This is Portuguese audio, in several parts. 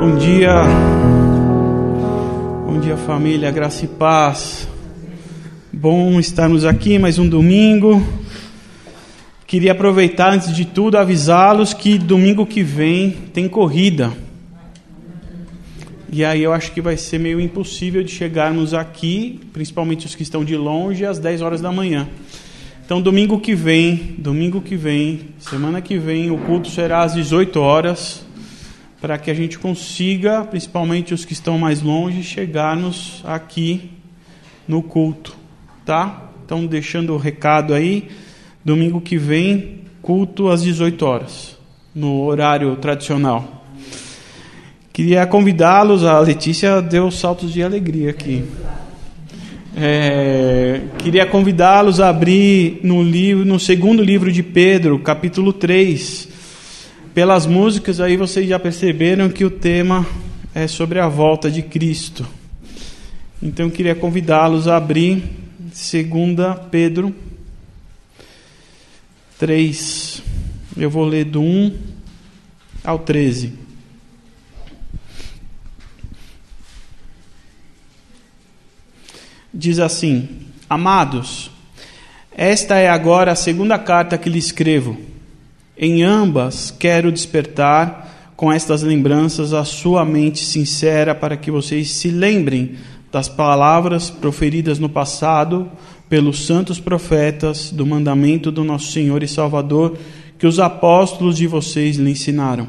Bom dia, bom dia família, graça e paz. Bom estarmos aqui mais um domingo. Queria aproveitar antes de tudo avisá-los que domingo que vem tem corrida. E aí eu acho que vai ser meio impossível de chegarmos aqui, principalmente os que estão de longe, às 10 horas da manhã. Então domingo que vem, domingo que vem, semana que vem, o culto será às 18 horas para que a gente consiga, principalmente os que estão mais longe, chegarmos aqui no culto, tá? Então, deixando o recado aí, domingo que vem, culto às 18 horas, no horário tradicional. Queria convidá-los, a Letícia deu saltos de alegria aqui. É, queria convidá-los a abrir no, livro, no segundo livro de Pedro, capítulo 3 pelas músicas aí vocês já perceberam que o tema é sobre a volta de Cristo. Então eu queria convidá-los a abrir 2 Pedro 3. Eu vou ler do 1 ao 13. Diz assim: Amados, esta é agora a segunda carta que lhe escrevo. Em ambas quero despertar com estas lembranças a sua mente sincera para que vocês se lembrem das palavras proferidas no passado pelos santos profetas do mandamento do nosso Senhor e Salvador que os apóstolos de vocês lhe ensinaram.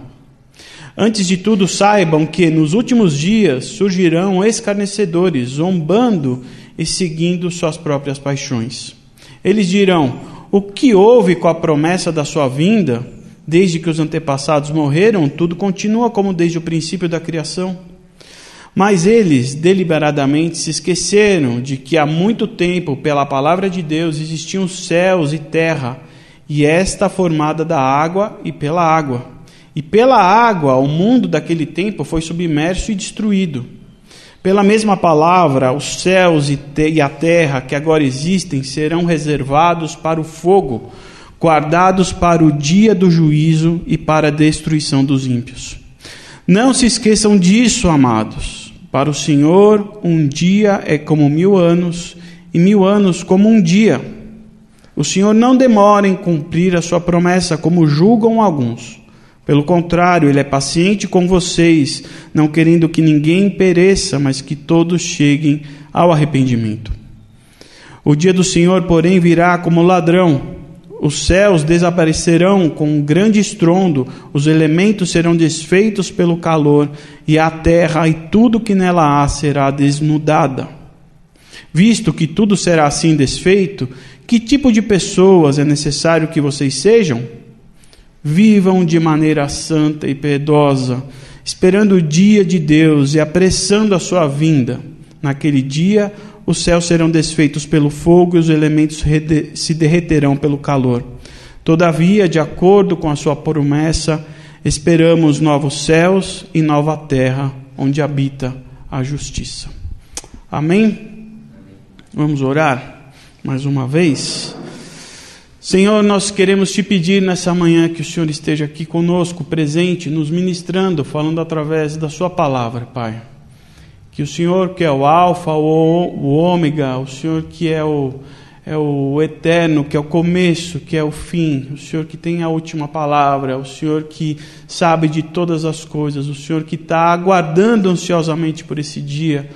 Antes de tudo, saibam que nos últimos dias surgirão escarnecedores, zombando e seguindo suas próprias paixões. Eles dirão: o que houve com a promessa da sua vinda, desde que os antepassados morreram, tudo continua como desde o princípio da criação. Mas eles deliberadamente se esqueceram de que há muito tempo, pela palavra de Deus, existiam céus e terra, e esta formada da água e pela água. E pela água, o mundo daquele tempo foi submerso e destruído. Pela mesma palavra, os céus e a terra que agora existem serão reservados para o fogo, guardados para o dia do juízo e para a destruição dos ímpios. Não se esqueçam disso, amados. Para o Senhor, um dia é como mil anos, e mil anos como um dia. O Senhor não demora em cumprir a sua promessa, como julgam alguns. Pelo contrário, ele é paciente com vocês, não querendo que ninguém pereça, mas que todos cheguem ao arrependimento. O dia do Senhor, porém, virá como ladrão. Os céus desaparecerão com um grande estrondo, os elementos serão desfeitos pelo calor, e a terra e tudo que nela há será desnudada. Visto que tudo será assim desfeito, que tipo de pessoas é necessário que vocês sejam? Vivam de maneira santa e piedosa, esperando o dia de Deus e apressando a sua vinda. Naquele dia, os céus serão desfeitos pelo fogo e os elementos se derreterão pelo calor. Todavia, de acordo com a sua promessa, esperamos novos céus e nova terra, onde habita a justiça. Amém? Vamos orar mais uma vez. Senhor, nós queremos te pedir nessa manhã que o Senhor esteja aqui conosco, presente, nos ministrando, falando através da Sua palavra, Pai. Que o Senhor, que é o Alfa, o Ômega, o Senhor que é o, é o eterno, que é o começo, que é o fim, o Senhor que tem a última palavra, o Senhor que sabe de todas as coisas, o Senhor que está aguardando ansiosamente por esse dia,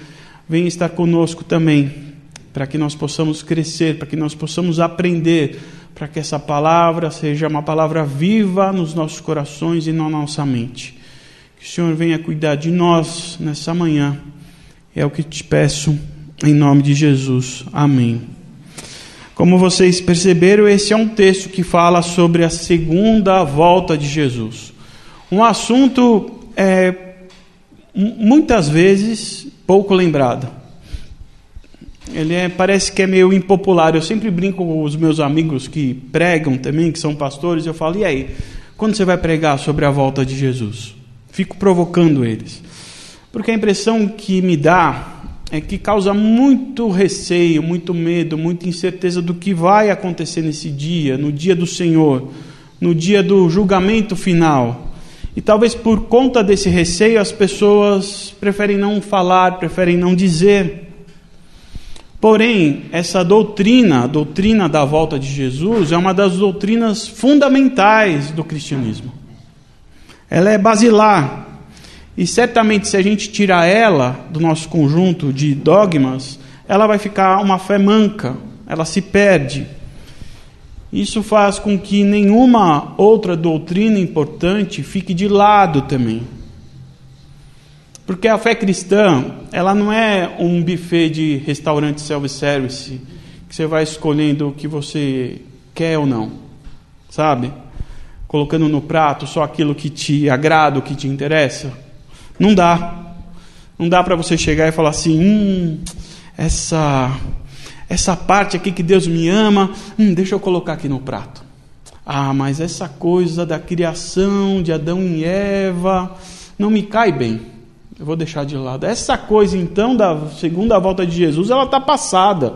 venha estar conosco também, para que nós possamos crescer, para que nós possamos aprender para que essa palavra seja uma palavra viva nos nossos corações e na nossa mente. Que o Senhor venha cuidar de nós nessa manhã. É o que te peço em nome de Jesus. Amém. Como vocês perceberam, esse é um texto que fala sobre a segunda volta de Jesus. Um assunto é, muitas vezes pouco lembrado. Ele é, parece que é meio impopular. Eu sempre brinco com os meus amigos que pregam também, que são pastores, eu falo: e aí, quando você vai pregar sobre a volta de Jesus? Fico provocando eles. Porque a impressão que me dá é que causa muito receio, muito medo, muita incerteza do que vai acontecer nesse dia, no dia do Senhor, no dia do julgamento final. E talvez por conta desse receio as pessoas preferem não falar, preferem não dizer. Porém, essa doutrina, a doutrina da volta de Jesus, é uma das doutrinas fundamentais do cristianismo. Ela é basilar. E certamente, se a gente tirar ela do nosso conjunto de dogmas, ela vai ficar uma fé manca, ela se perde. Isso faz com que nenhuma outra doutrina importante fique de lado também. Porque a fé cristã, ela não é um buffet de restaurante self-service que você vai escolhendo o que você quer ou não, sabe? Colocando no prato só aquilo que te agrada, o que te interessa. Não dá. Não dá para você chegar e falar assim: hum, essa essa parte aqui que Deus me ama, hum, deixa eu colocar aqui no prato. Ah, mas essa coisa da criação de Adão e Eva não me cai bem. Eu vou deixar de lado. Essa coisa então da segunda volta de Jesus, ela está passada.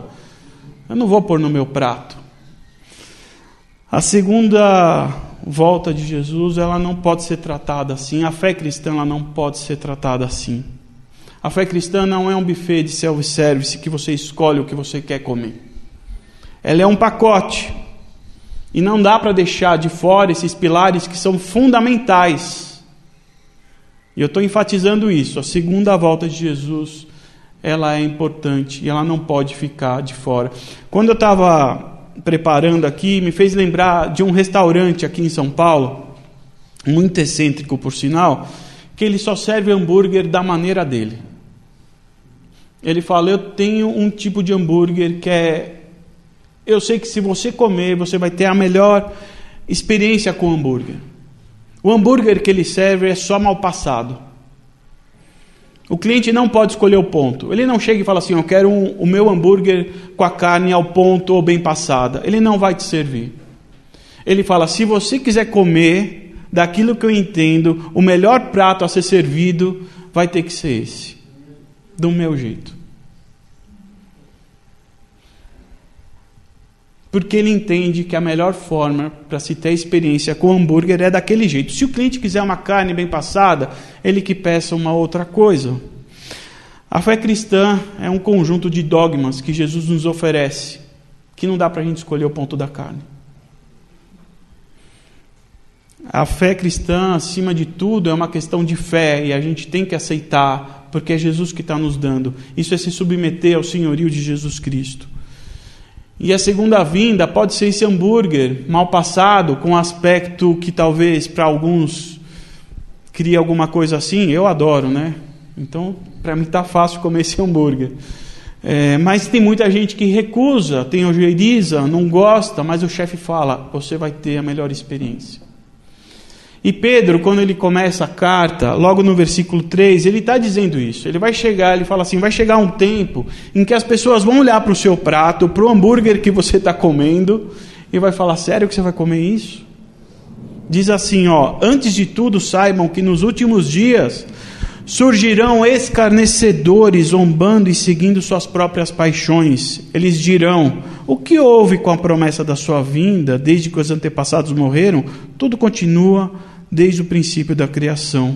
Eu não vou pôr no meu prato. A segunda volta de Jesus, ela não pode ser tratada assim. A fé cristã, ela não pode ser tratada assim. A fé cristã não é um buffet de self-service que você escolhe o que você quer comer. Ela é um pacote. E não dá para deixar de fora esses pilares que são fundamentais. E eu estou enfatizando isso. A segunda volta de Jesus, ela é importante e ela não pode ficar de fora. Quando eu estava preparando aqui, me fez lembrar de um restaurante aqui em São Paulo, muito excêntrico por sinal, que ele só serve hambúrguer da maneira dele. Ele fala: Eu tenho um tipo de hambúrguer que é. Eu sei que se você comer, você vai ter a melhor experiência com hambúrguer. O hambúrguer que ele serve é só mal passado. O cliente não pode escolher o ponto. Ele não chega e fala assim: Eu quero um, o meu hambúrguer com a carne ao ponto ou bem passada. Ele não vai te servir. Ele fala: Se você quiser comer daquilo que eu entendo, o melhor prato a ser servido vai ter que ser esse do meu jeito. Porque ele entende que a melhor forma para se ter experiência com o hambúrguer é daquele jeito. Se o cliente quiser uma carne bem passada, ele que peça uma outra coisa. A fé cristã é um conjunto de dogmas que Jesus nos oferece, que não dá para a gente escolher o ponto da carne. A fé cristã, acima de tudo, é uma questão de fé e a gente tem que aceitar porque é Jesus que está nos dando. Isso é se submeter ao senhorio de Jesus Cristo. E a segunda vinda pode ser esse hambúrguer mal passado, com aspecto que talvez para alguns crie alguma coisa assim. Eu adoro, né? Então, para mim está fácil comer esse hambúrguer. É, mas tem muita gente que recusa, tem ojeriza, não gosta, mas o chefe fala: você vai ter a melhor experiência. E Pedro, quando ele começa a carta, logo no versículo 3, ele está dizendo isso. Ele vai chegar, ele fala assim: vai chegar um tempo em que as pessoas vão olhar para o seu prato, para o hambúrguer que você está comendo, e vai falar: sério que você vai comer isso? Diz assim: ó, antes de tudo, saibam que nos últimos dias surgirão escarnecedores, zombando e seguindo suas próprias paixões. Eles dirão: o que houve com a promessa da sua vinda, desde que os antepassados morreram? Tudo continua desde o princípio da criação.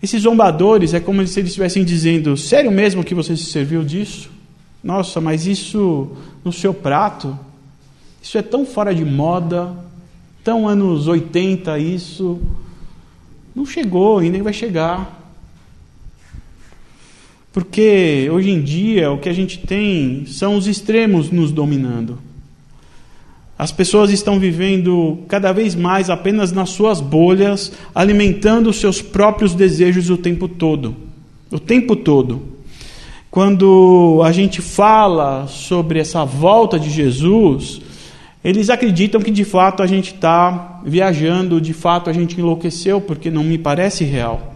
Esses zombadores é como se eles estivessem dizendo: Sério mesmo que você se serviu disso? Nossa, mas isso no seu prato? Isso é tão fora de moda, tão anos 80 isso. Não chegou e nem vai chegar. Porque hoje em dia o que a gente tem são os extremos nos dominando. As pessoas estão vivendo cada vez mais apenas nas suas bolhas, alimentando os seus próprios desejos o tempo todo. O tempo todo. Quando a gente fala sobre essa volta de Jesus, eles acreditam que de fato a gente está viajando, de fato a gente enlouqueceu, porque não me parece real.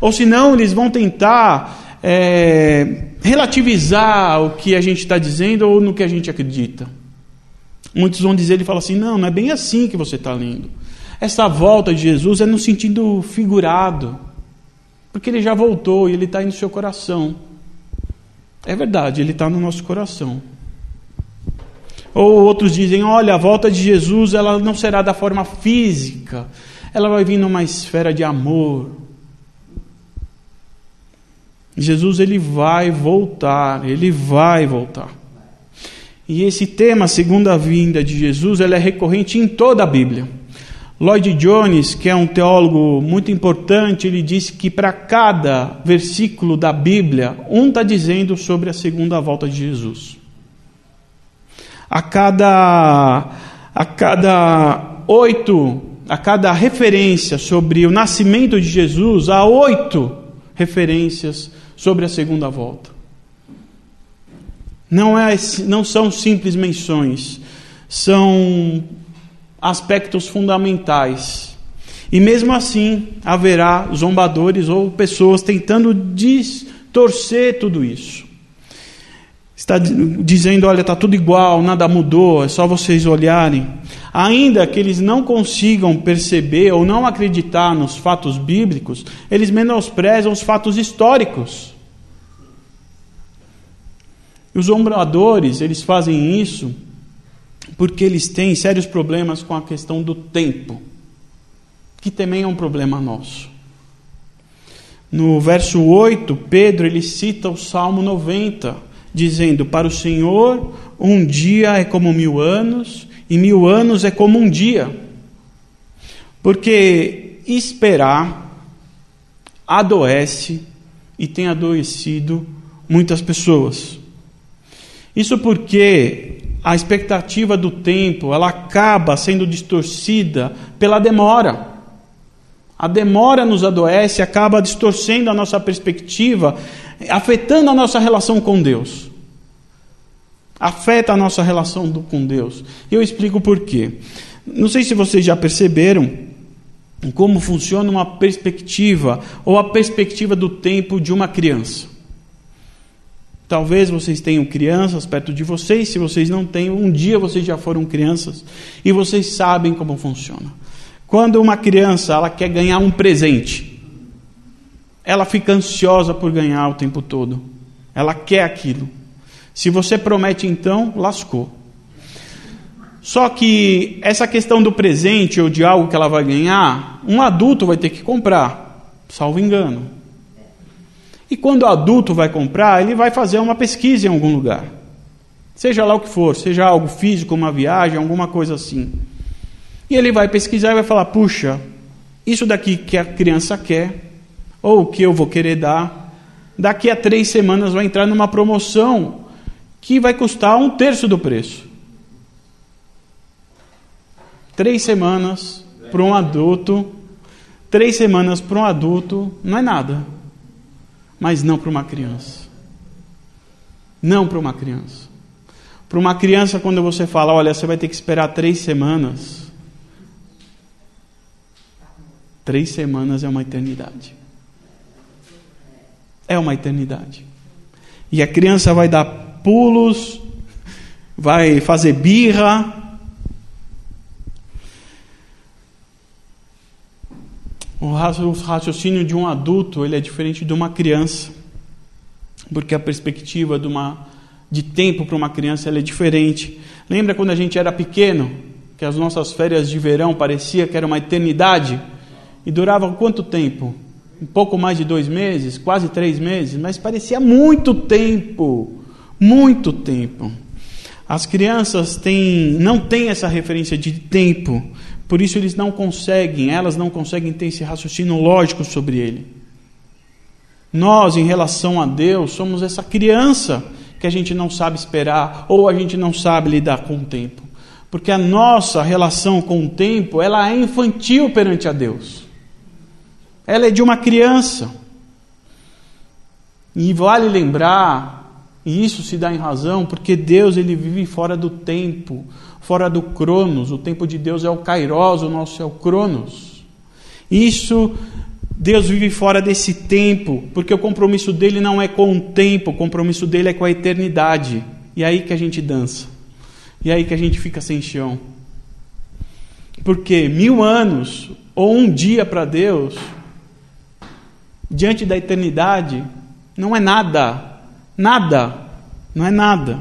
Ou senão eles vão tentar é, relativizar o que a gente está dizendo ou no que a gente acredita. Muitos vão dizer, ele fala assim: não, não é bem assim que você está lendo. Essa volta de Jesus é no sentido figurado, porque ele já voltou e ele está no seu coração. É verdade, ele está no nosso coração. Ou outros dizem: olha, a volta de Jesus ela não será da forma física, ela vai vir numa esfera de amor. Jesus ele vai voltar, ele vai voltar. E esse tema, segunda vinda de Jesus, ela é recorrente em toda a Bíblia. Lloyd Jones, que é um teólogo muito importante, ele disse que para cada versículo da Bíblia, um está dizendo sobre a segunda volta de Jesus. A cada, a cada oito, a cada referência sobre o nascimento de Jesus, há oito referências sobre a segunda volta. Não, é, não são simples menções, são aspectos fundamentais. E mesmo assim, haverá zombadores ou pessoas tentando distorcer tudo isso. Está dizendo, olha, está tudo igual, nada mudou, é só vocês olharem. Ainda que eles não consigam perceber ou não acreditar nos fatos bíblicos, eles menosprezam os fatos históricos. E os zombadores, eles fazem isso porque eles têm sérios problemas com a questão do tempo, que também é um problema nosso. No verso 8, Pedro ele cita o Salmo 90, dizendo: Para o Senhor um dia é como mil anos, e mil anos é como um dia. Porque esperar adoece e tem adoecido muitas pessoas. Isso porque a expectativa do tempo, ela acaba sendo distorcida pela demora. A demora nos adoece, acaba distorcendo a nossa perspectiva, afetando a nossa relação com Deus. Afeta a nossa relação do, com Deus. Eu explico por quê. Não sei se vocês já perceberam como funciona uma perspectiva ou a perspectiva do tempo de uma criança. Talvez vocês tenham crianças perto de vocês, se vocês não têm, um dia vocês já foram crianças e vocês sabem como funciona. Quando uma criança ela quer ganhar um presente, ela fica ansiosa por ganhar o tempo todo. Ela quer aquilo. Se você promete então, lascou. Só que essa questão do presente ou de algo que ela vai ganhar, um adulto vai ter que comprar, salvo engano. E quando o adulto vai comprar, ele vai fazer uma pesquisa em algum lugar. Seja lá o que for, seja algo físico, uma viagem, alguma coisa assim. E ele vai pesquisar e vai falar: puxa, isso daqui que a criança quer, ou o que eu vou querer dar, daqui a três semanas vai entrar numa promoção que vai custar um terço do preço. Três semanas para um adulto, três semanas para um adulto não é nada mas não para uma criança. Não para uma criança. Para uma criança, quando você fala, olha, você vai ter que esperar três semanas. Três semanas é uma eternidade. É uma eternidade. E a criança vai dar pulos, vai fazer birra, O raciocínio de um adulto ele é diferente de uma criança, porque a perspectiva de, uma, de tempo para uma criança é diferente. Lembra quando a gente era pequeno, que as nossas férias de verão parecia que era uma eternidade e durava quanto tempo? Um pouco mais de dois meses, quase três meses, mas parecia muito tempo, muito tempo. As crianças têm, não têm essa referência de tempo, por isso eles não conseguem, elas não conseguem ter esse raciocínio lógico sobre ele. Nós, em relação a Deus, somos essa criança que a gente não sabe esperar ou a gente não sabe lidar com o tempo. Porque a nossa relação com o tempo, ela é infantil perante a Deus. Ela é de uma criança. E vale lembrar, e isso se dá em razão, porque Deus ele vive fora do tempo fora do Cronos. O tempo de Deus é o Kairos, o nosso é o Cronos. Isso, Deus vive fora desse tempo, porque o compromisso dele não é com o tempo, o compromisso dele é com a eternidade. E aí que a gente dança. E aí que a gente fica sem chão. Porque mil anos ou um dia para Deus, diante da eternidade, não é nada. Nada. Não é nada.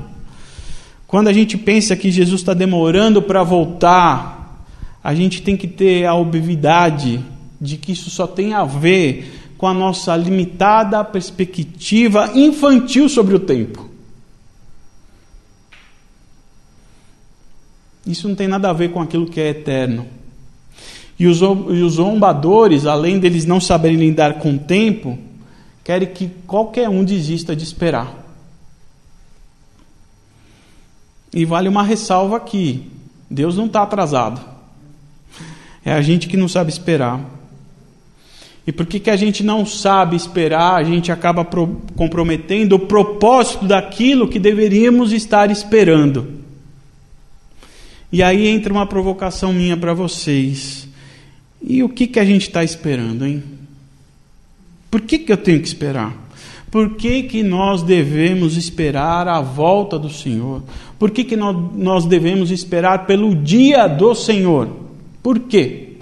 Quando a gente pensa que Jesus está demorando para voltar, a gente tem que ter a obviedade de que isso só tem a ver com a nossa limitada perspectiva infantil sobre o tempo. Isso não tem nada a ver com aquilo que é eterno. E os, e os zombadores, além deles não saberem lidar com o tempo, querem que qualquer um desista de esperar. E vale uma ressalva aqui: Deus não está atrasado. É a gente que não sabe esperar. E por que, que a gente não sabe esperar, a gente acaba pro, comprometendo o propósito daquilo que deveríamos estar esperando. E aí entra uma provocação minha para vocês. E o que, que a gente está esperando, hein? Por que, que eu tenho que esperar? Por que, que nós devemos esperar a volta do Senhor? Por que, que nós, devemos esperar pelo dia do Senhor? Por quê?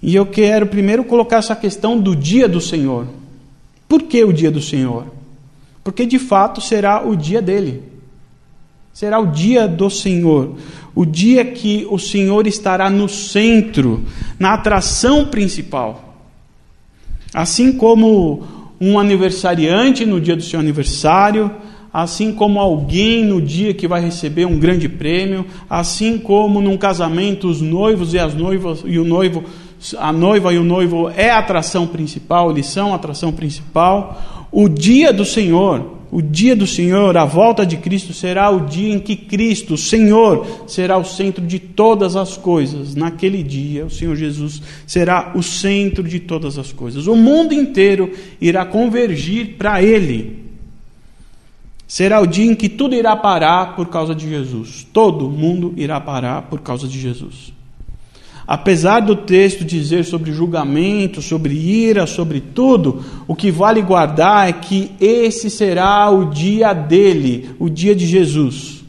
E eu quero primeiro colocar essa questão do dia do Senhor. Por que o dia do Senhor? Porque de fato será o dia dele. Será o dia do Senhor, o dia que o Senhor estará no centro, na atração principal. Assim como um aniversariante no dia do seu aniversário, assim como alguém no dia que vai receber um grande prêmio, assim como num casamento os noivos e as noivas e o noivo, a noiva e o noivo é a atração principal, eles são a atração principal. O dia do Senhor o dia do Senhor, a volta de Cristo, será o dia em que Cristo, Senhor, será o centro de todas as coisas. Naquele dia, o Senhor Jesus será o centro de todas as coisas. O mundo inteiro irá convergir para Ele. Será o dia em que tudo irá parar por causa de Jesus. Todo mundo irá parar por causa de Jesus. Apesar do texto dizer sobre julgamento, sobre ira, sobre tudo, o que vale guardar é que esse será o dia dele, o dia de Jesus.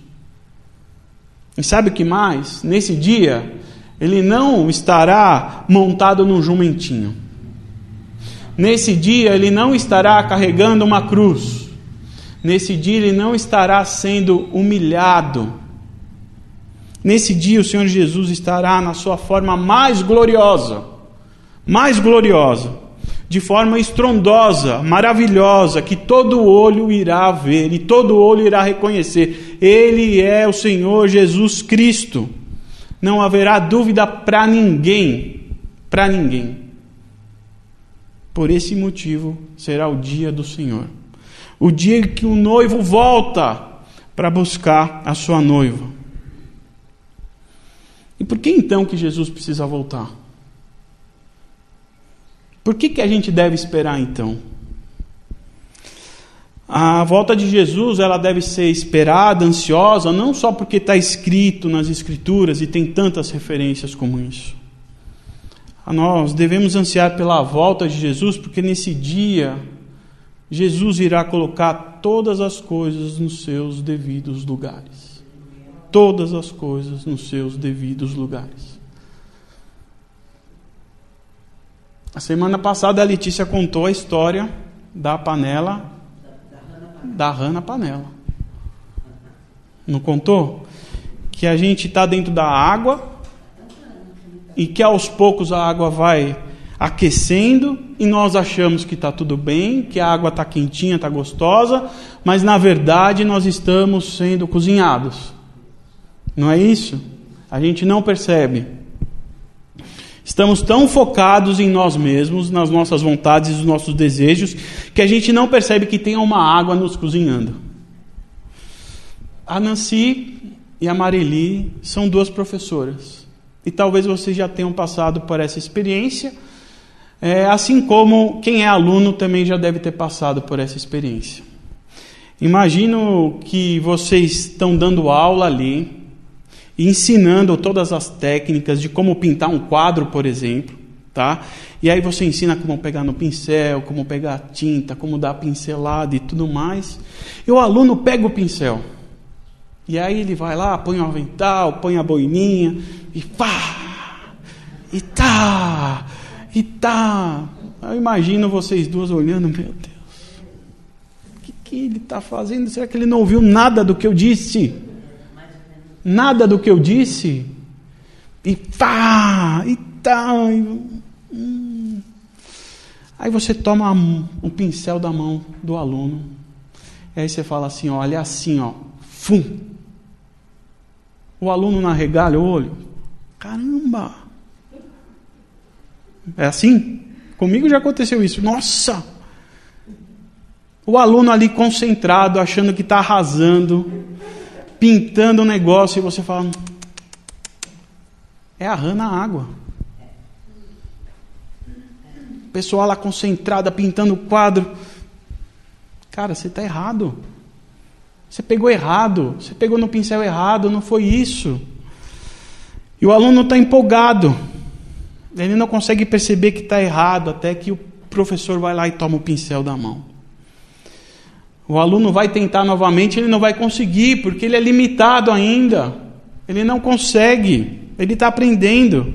E sabe o que mais? Nesse dia, ele não estará montado num jumentinho. Nesse dia, ele não estará carregando uma cruz. Nesse dia, ele não estará sendo humilhado Nesse dia o Senhor Jesus estará na sua forma mais gloriosa, mais gloriosa, de forma estrondosa, maravilhosa, que todo olho irá ver e todo olho irá reconhecer. Ele é o Senhor Jesus Cristo. Não haverá dúvida para ninguém, para ninguém. Por esse motivo será o dia do Senhor. O dia que o noivo volta para buscar a sua noiva. E por que então que Jesus precisa voltar? Por que, que a gente deve esperar então? A volta de Jesus ela deve ser esperada, ansiosa, não só porque está escrito nas Escrituras e tem tantas referências como isso. Nós devemos ansiar pela volta de Jesus, porque nesse dia Jesus irá colocar todas as coisas nos seus devidos lugares todas as coisas nos seus devidos lugares. A semana passada a Letícia contou a história da panela da rana panela. Não contou? Que a gente está dentro da água e que aos poucos a água vai aquecendo e nós achamos que está tudo bem, que a água está quentinha, está gostosa, mas na verdade nós estamos sendo cozinhados. Não é isso? A gente não percebe. Estamos tão focados em nós mesmos, nas nossas vontades e nos nossos desejos, que a gente não percebe que tem uma água nos cozinhando. A Nancy e a Marili são duas professoras. E talvez vocês já tenham passado por essa experiência, é, assim como quem é aluno também já deve ter passado por essa experiência. Imagino que vocês estão dando aula ali, ensinando todas as técnicas de como pintar um quadro, por exemplo, tá? E aí você ensina como pegar no pincel, como pegar a tinta, como dar pincelada e tudo mais. E o aluno pega o pincel. E aí ele vai lá, põe o avental, põe a boininha e pá! E tá! E tá! Eu imagino vocês duas olhando, meu Deus. O que, que ele está fazendo? Será que ele não ouviu nada do que eu disse? Nada do que eu disse, e pá, e tá. E, hum. Aí você toma o pincel da mão do aluno, aí você fala assim: olha, assim, ó, fum. O aluno na regalha o olho, caramba. É assim? Comigo já aconteceu isso. Nossa! O aluno ali concentrado, achando que está arrasando, pintando um negócio, e você fala: é a rã na água. O pessoal lá concentrada, pintando o quadro. Cara, você está errado. Você pegou errado. Você pegou no pincel errado. Não foi isso. E o aluno está empolgado. Ele não consegue perceber que está errado até que o professor vai lá e toma o pincel da mão. O aluno vai tentar novamente, ele não vai conseguir, porque ele é limitado ainda. Ele não consegue, ele está aprendendo.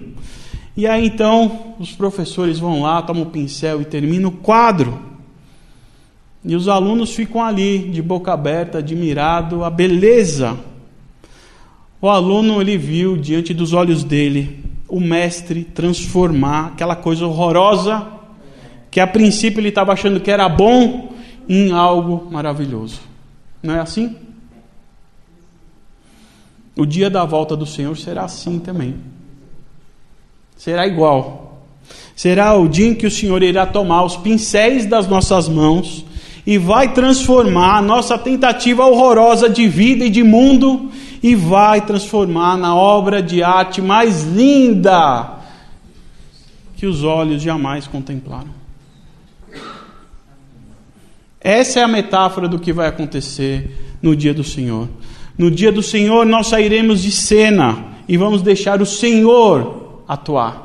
E aí então os professores vão lá, tomam o pincel e terminam o quadro. E os alunos ficam ali, de boca aberta, admirado a beleza. O aluno ele viu diante dos olhos dele o mestre transformar aquela coisa horrorosa que a princípio ele estava achando que era bom em algo maravilhoso. Não é assim? O dia da volta do Senhor será assim também. Será igual. Será o dia em que o Senhor irá tomar os pincéis das nossas mãos e vai transformar a nossa tentativa horrorosa de vida e de mundo e vai transformar na obra de arte mais linda que os olhos jamais contemplaram. Essa é a metáfora do que vai acontecer no dia do Senhor. No dia do Senhor, nós sairemos de cena e vamos deixar o Senhor atuar.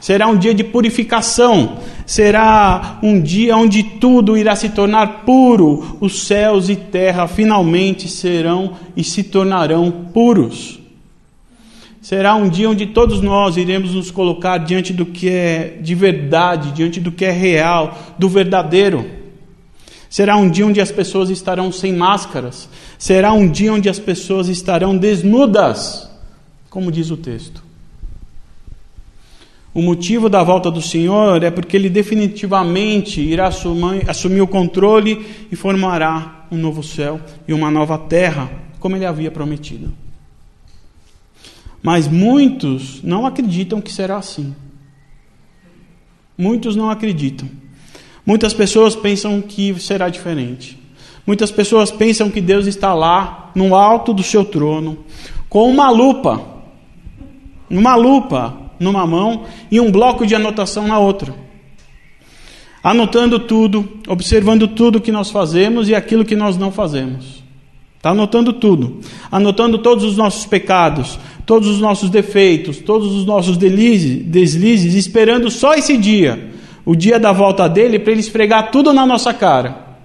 Será um dia de purificação, será um dia onde tudo irá se tornar puro, os céus e terra finalmente serão e se tornarão puros. Será um dia onde todos nós iremos nos colocar diante do que é de verdade, diante do que é real, do verdadeiro. Será um dia onde as pessoas estarão sem máscaras. Será um dia onde as pessoas estarão desnudas, como diz o texto. O motivo da volta do Senhor é porque Ele definitivamente irá assumir, o controle e formará um novo céu e uma nova terra, como Ele havia prometido. Mas muitos não acreditam que será assim. Muitos não acreditam. Muitas pessoas pensam que será diferente. Muitas pessoas pensam que Deus está lá, no alto do seu trono, com uma lupa. Uma lupa numa mão e um bloco de anotação na outra. Anotando tudo, observando tudo que nós fazemos e aquilo que nós não fazemos. Está anotando tudo. Anotando todos os nossos pecados, todos os nossos defeitos, todos os nossos deslizes, deslizes esperando só esse dia, o dia da volta dele, para ele esfregar tudo na nossa cara.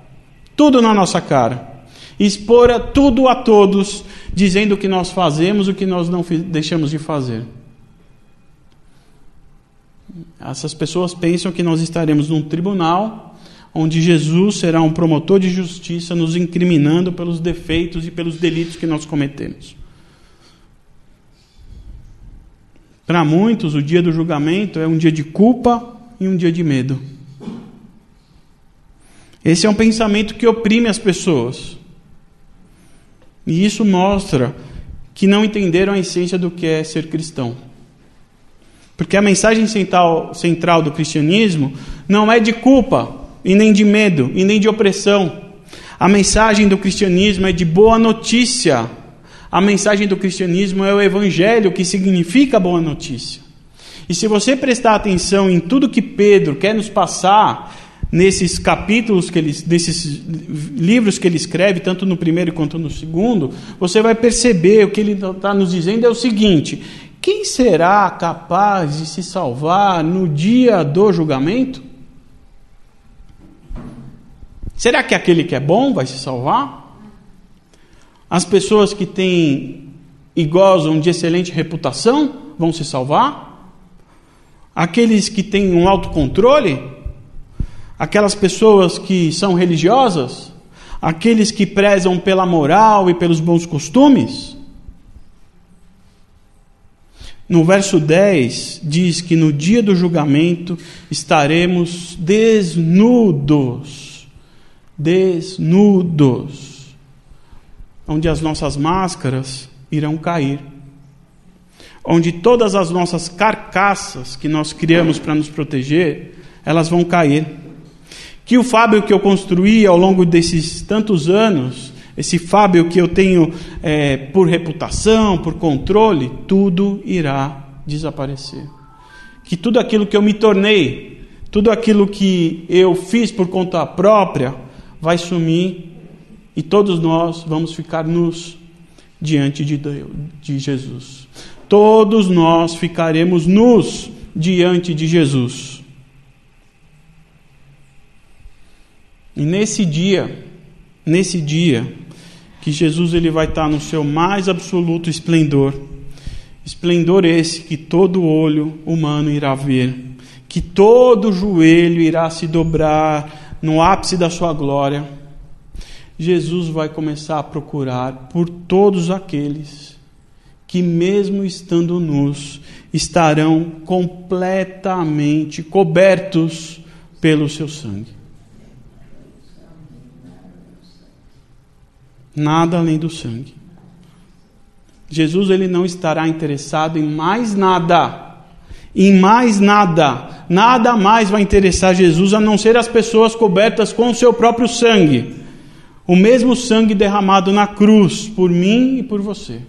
Tudo na nossa cara. Expor tudo a todos, dizendo o que nós fazemos, o que nós não deixamos de fazer. Essas pessoas pensam que nós estaremos num tribunal onde Jesus será um promotor de justiça nos incriminando pelos defeitos e pelos delitos que nós cometemos. Para muitos, o dia do julgamento é um dia de culpa e um dia de medo. Esse é um pensamento que oprime as pessoas. E isso mostra que não entenderam a essência do que é ser cristão. Porque a mensagem central, central do cristianismo não é de culpa, e nem de medo, e nem de opressão. A mensagem do cristianismo é de boa notícia. A mensagem do cristianismo é o evangelho, que significa boa notícia. E se você prestar atenção em tudo que Pedro quer nos passar nesses capítulos que ele, desses livros que ele escreve, tanto no primeiro quanto no segundo, você vai perceber o que ele está nos dizendo é o seguinte: quem será capaz de se salvar no dia do julgamento? Será que aquele que é bom vai se salvar? As pessoas que têm e gozam de excelente reputação vão se salvar? aqueles que têm um autocontrole, aquelas pessoas que são religiosas, aqueles que prezam pela moral e pelos bons costumes. No verso 10 diz que no dia do julgamento estaremos desnudos. Desnudos. Onde as nossas máscaras irão cair. Onde todas as nossas carcaças que nós criamos para nos proteger, elas vão cair. Que o Fábio que eu construí ao longo desses tantos anos esse Fábio que eu tenho é, por reputação, por controle, tudo irá desaparecer. Que tudo aquilo que eu me tornei, tudo aquilo que eu fiz por conta própria, vai sumir e todos nós vamos ficar nus diante de, Deus, de Jesus. Todos nós ficaremos nus diante de Jesus. E nesse dia, nesse dia, que Jesus ele vai estar no seu mais absoluto esplendor. Esplendor esse que todo olho humano irá ver, que todo joelho irá se dobrar no ápice da sua glória. Jesus vai começar a procurar por todos aqueles que, mesmo estando nus, estarão completamente cobertos pelo seu sangue. Nada além do sangue. Jesus ele não estará interessado em mais nada. Em mais nada. Nada mais vai interessar Jesus a não ser as pessoas cobertas com o seu próprio sangue. O mesmo sangue derramado na cruz por mim e por você.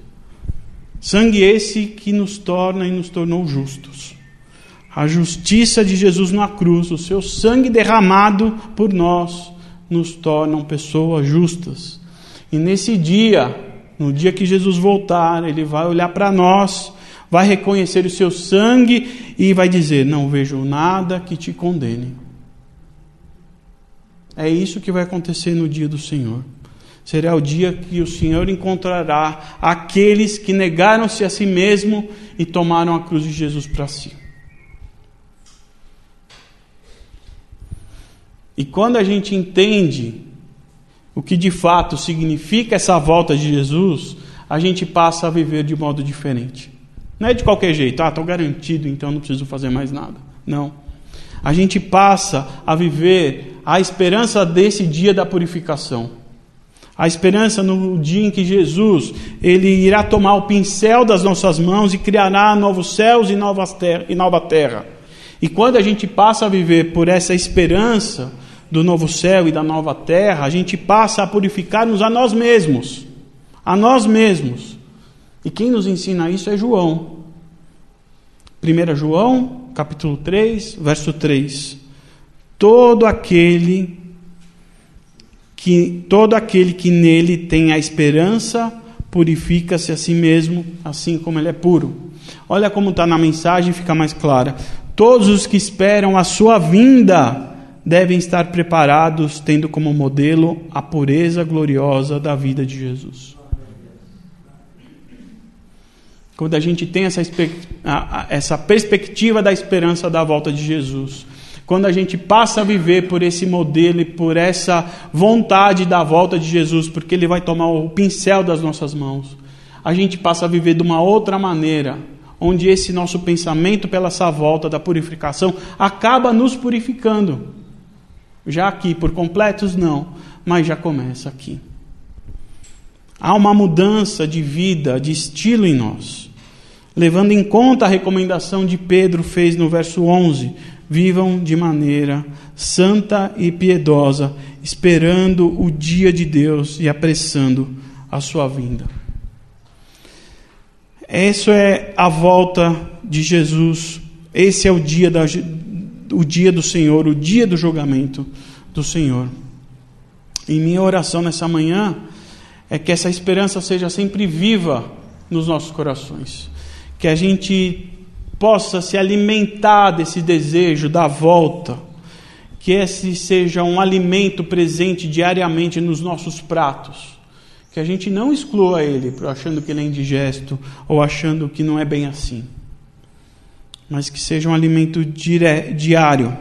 Sangue esse que nos torna e nos tornou justos. A justiça de Jesus na cruz, o seu sangue derramado por nós, nos tornam pessoas justas. E nesse dia, no dia que Jesus voltar, ele vai olhar para nós, vai reconhecer o seu sangue e vai dizer: Não vejo nada que te condene. É isso que vai acontecer no dia do Senhor. Será o dia que o Senhor encontrará aqueles que negaram-se a si mesmo e tomaram a cruz de Jesus para si. E quando a gente entende o que de fato significa essa volta de Jesus, a gente passa a viver de modo diferente. Não é de qualquer jeito, ah, estou garantido, então não preciso fazer mais nada. Não. A gente passa a viver a esperança desse dia da purificação. A esperança no dia em que Jesus ele irá tomar o pincel das nossas mãos e criará novos céus e, novas ter e nova terra. E quando a gente passa a viver por essa esperança, do novo céu e da nova terra, a gente passa a purificar-nos a nós mesmos. A nós mesmos. E quem nos ensina isso é João. 1 João, capítulo 3, verso 3. Todo aquele que todo aquele que nele tem a esperança purifica-se a si mesmo, assim como ele é puro. Olha como está na mensagem, fica mais clara. Todos os que esperam a sua vinda devem estar preparados, tendo como modelo a pureza gloriosa da vida de Jesus. Quando a gente tem essa, essa perspectiva da esperança da volta de Jesus, quando a gente passa a viver por esse modelo e por essa vontade da volta de Jesus, porque Ele vai tomar o pincel das nossas mãos, a gente passa a viver de uma outra maneira, onde esse nosso pensamento pela essa volta da purificação acaba nos purificando. Já aqui, por completos, não, mas já começa aqui. Há uma mudança de vida, de estilo em nós. Levando em conta a recomendação de Pedro fez no verso 11: vivam de maneira santa e piedosa, esperando o dia de Deus e apressando a sua vinda. Essa é a volta de Jesus. Esse é o dia da, o dia do Senhor, o dia do julgamento do Senhor. E minha oração nessa manhã é que essa esperança seja sempre viva nos nossos corações. Que a gente possa se alimentar desse desejo da volta. Que esse seja um alimento presente diariamente nos nossos pratos. Que a gente não exclua ele achando que ele é indigesto ou achando que não é bem assim mas que seja um alimento diário.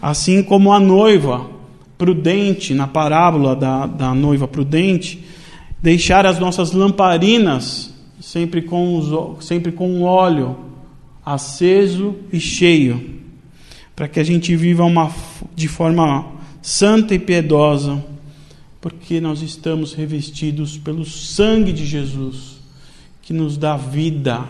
Assim como a noiva prudente, na parábola da, da noiva prudente, deixar as nossas lamparinas sempre com, os, sempre com óleo aceso e cheio, para que a gente viva uma, de forma santa e piedosa, porque nós estamos revestidos pelo sangue de Jesus, que nos dá vida,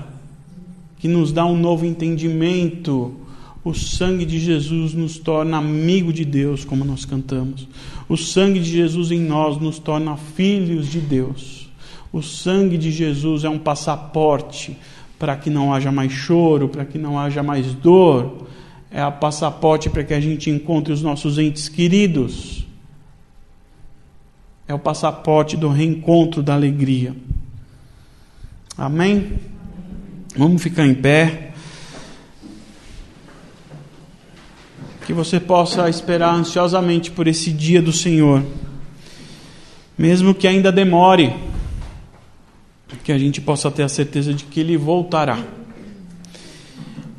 que nos dá um novo entendimento. O sangue de Jesus nos torna amigo de Deus, como nós cantamos. O sangue de Jesus em nós nos torna filhos de Deus. O sangue de Jesus é um passaporte para que não haja mais choro, para que não haja mais dor. É o passaporte para que a gente encontre os nossos entes queridos. É o passaporte do reencontro da alegria. Amém? Vamos ficar em pé. Que você possa esperar ansiosamente por esse dia do Senhor, mesmo que ainda demore que a gente possa ter a certeza de que Ele voltará.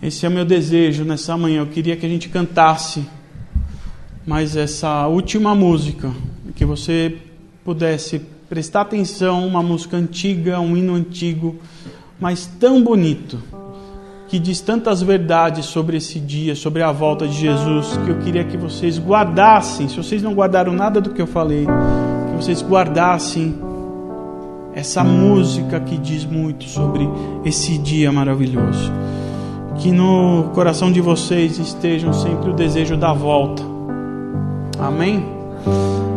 Esse é o meu desejo nessa manhã. Eu queria que a gente cantasse mais essa última música, que você pudesse prestar atenção, uma música antiga, um hino antigo, mas tão bonito, que diz tantas verdades sobre esse dia, sobre a volta de Jesus, que eu queria que vocês guardassem. Se vocês não guardaram nada do que eu falei, que vocês guardassem essa música que diz muito sobre esse dia maravilhoso. Que no coração de vocês estejam sempre o desejo da volta. Amém?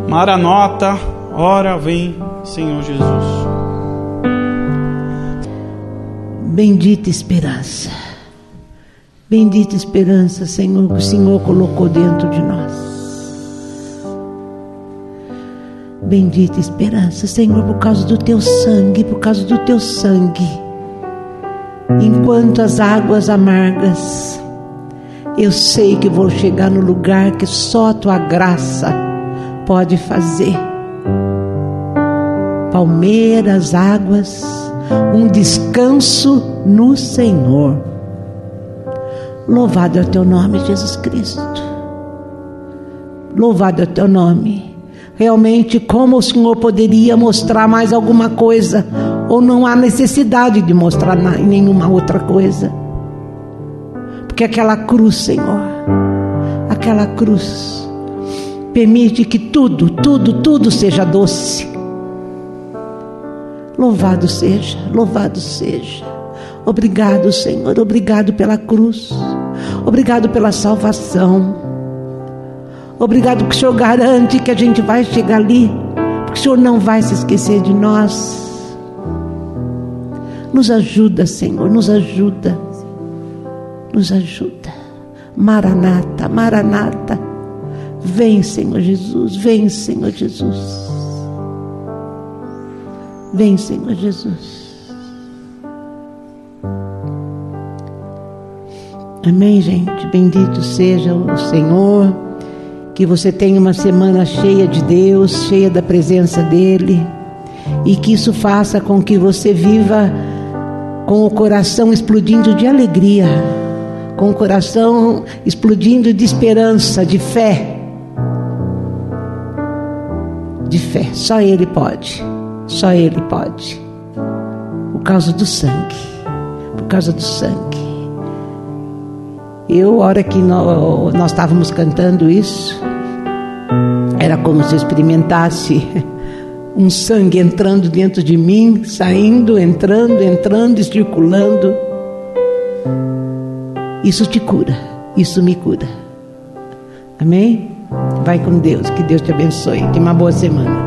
Maranota, ora vem, Senhor Jesus. Bendita esperança. Bendita esperança, Senhor, que o Senhor colocou dentro de nós. Bendita esperança, Senhor, por causa do teu sangue, por causa do teu sangue. Enquanto as águas amargas, eu sei que vou chegar no lugar que só a tua graça pode fazer. Palmeiras, águas, um descanso no Senhor. Louvado é o teu nome, Jesus Cristo. Louvado é o teu nome realmente como o Senhor poderia mostrar mais alguma coisa, ou não há necessidade de mostrar nenhuma outra coisa. Porque aquela cruz, Senhor, aquela cruz, permite que tudo, tudo, tudo seja doce. Louvado seja, louvado seja. Obrigado, Senhor, obrigado pela cruz, obrigado pela salvação. Obrigado que o Senhor garante que a gente vai chegar ali, porque o Senhor não vai se esquecer de nós. Nos ajuda, Senhor, nos ajuda. Nos ajuda. Maranata, Maranata. Vem, Senhor Jesus, vem, Senhor Jesus. Vem, Senhor Jesus. Amém, gente. Bendito seja o Senhor. Que você tenha uma semana cheia de Deus, cheia da presença dEle, e que isso faça com que você viva com o coração explodindo de alegria, com o coração explodindo de esperança, de fé. De fé, só Ele pode, só Ele pode, por causa do sangue, por causa do sangue. Eu, a hora que nós, nós estávamos cantando isso, era como se experimentasse um sangue entrando dentro de mim, saindo, entrando, entrando, circulando. Isso te cura, isso me cura. Amém? Vai com Deus, que Deus te abençoe. Tenha uma boa semana.